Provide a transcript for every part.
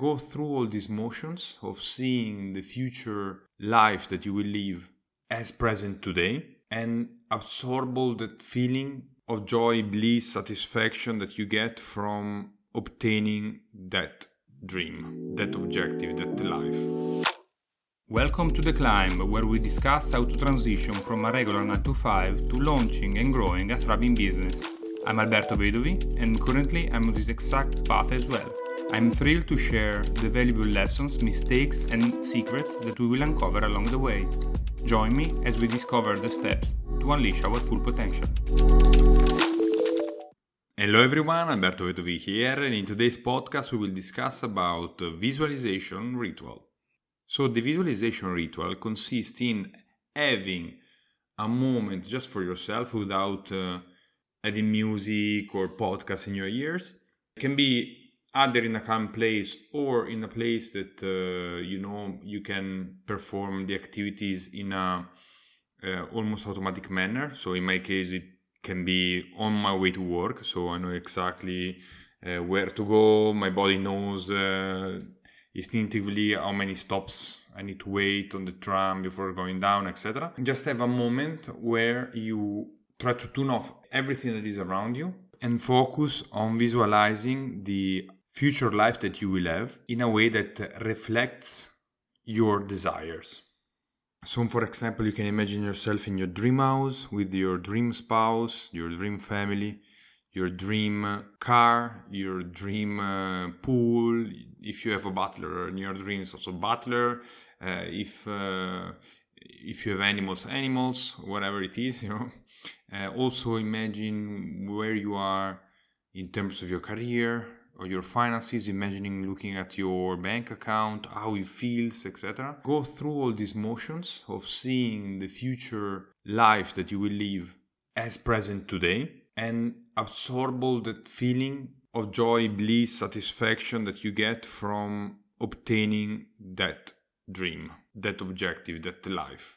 go through all these motions of seeing the future life that you will live as present today and absorb all that feeling of joy, bliss, satisfaction that you get from obtaining that dream, that objective, that life. Welcome to The Climb, where we discuss how to transition from a regular 9 to 5 to launching and growing a thriving business. I'm Alberto Vedovi, and currently I'm on this exact path as well. I'm thrilled to share the valuable lessons, mistakes, and secrets that we will uncover along the way. Join me as we discover the steps to unleash our full potential. Hello everyone, Alberto Vedovi here, and in today's podcast we will discuss about visualization ritual. So the visualization ritual consists in having a moment just for yourself without uh, having music or podcast in your ears. It can be either in a calm place or in a place that uh, you know you can perform the activities in a uh, almost automatic manner. So in my case, it can be on my way to work, so I know exactly uh, where to go. My body knows uh, instinctively how many stops I need to wait on the tram before going down, etc. Just have a moment where you try to tune off everything that is around you and focus on visualizing the future life that you will have in a way that reflects your desires. So, for example, you can imagine yourself in your dream house with your dream spouse, your dream family, your dream car, your dream uh, pool. If you have a butler in your dreams, also butler. Uh, if uh, if you have animals, animals, whatever it is, you know. Uh, also imagine where you are in terms of your career, or your finances, imagining looking at your bank account, how it feels, etc. Go through all these motions of seeing the future life that you will live as present today and absorb all that feeling of joy, bliss, satisfaction that you get from obtaining that dream, that objective, that life.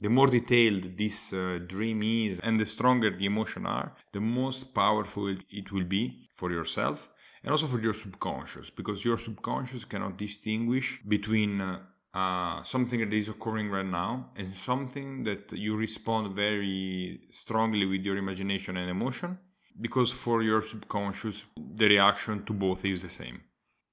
The more detailed this uh, dream is and the stronger the emotion are, the most powerful it will be for yourself and also for your subconscious because your subconscious cannot distinguish between uh, uh, something that is occurring right now and something that you respond very strongly with your imagination and emotion because for your subconscious the reaction to both is the same.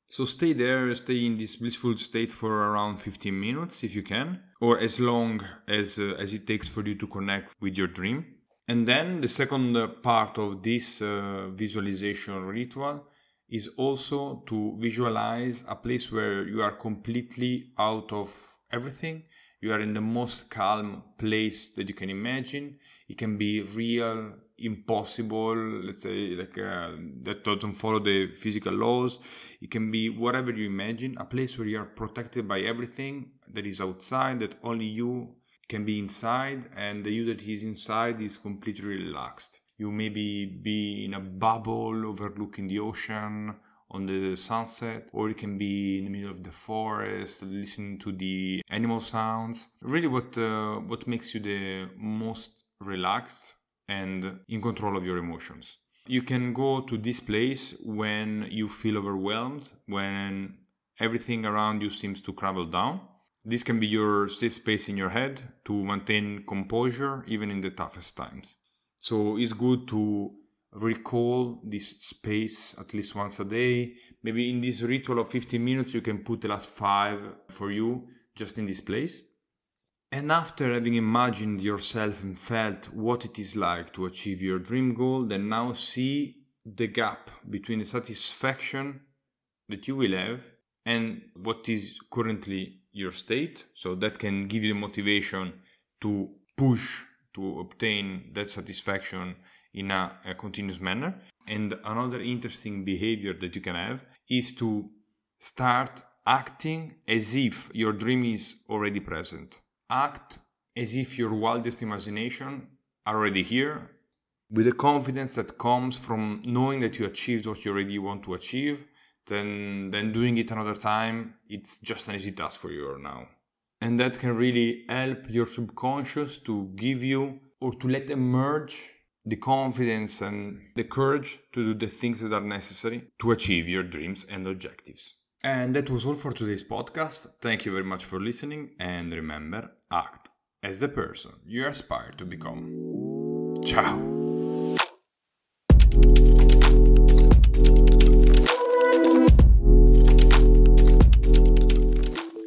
So stay there stay in this blissful state for around 15 minutes if you can or as long as uh, as it takes for you to connect with your dream. And then the second part of this uh, visualization ritual is also to visualize a place where you are completely out of everything. You are in the most calm place that you can imagine. It can be real, impossible, let's say, like uh, that doesn't follow the physical laws. It can be whatever you imagine, a place where you are protected by everything that is outside, that only you can be inside, and the you that is inside is completely relaxed you maybe be in a bubble overlooking the ocean on the sunset, or you can be in the middle of the forest listening to the animal sounds. Really, what uh, what makes you the most relaxed and in control of your emotions. You can go to this place when you feel overwhelmed, when everything around you seems to crumble down. This can be your safe space in your head to maintain composure even in the toughest times. So it's good to recall this space at least once a day. Maybe in this ritual of 15 minutes, you can put the last five for you just in this place. And after having imagined yourself and felt what it is like to achieve your dream goal, then now see the gap between the satisfaction that you will have and what is currently your state. So that can give you the motivation to push to obtain that satisfaction in a, a, continuous manner. And another interesting behavior that you can have is to start acting as if your dream is already present. Act as if your wildest imagination are already here with the confidence that comes from knowing that you achieved what you already want to achieve then then doing it another time it's just an easy task for you now and that can really help your subconscious to give you or to let emerge the confidence and the courage to do the things that are necessary to achieve your dreams and objectives. And that was all for today's podcast. Thank you very much for listening, and remember act as the person you aspire to become. Ciao!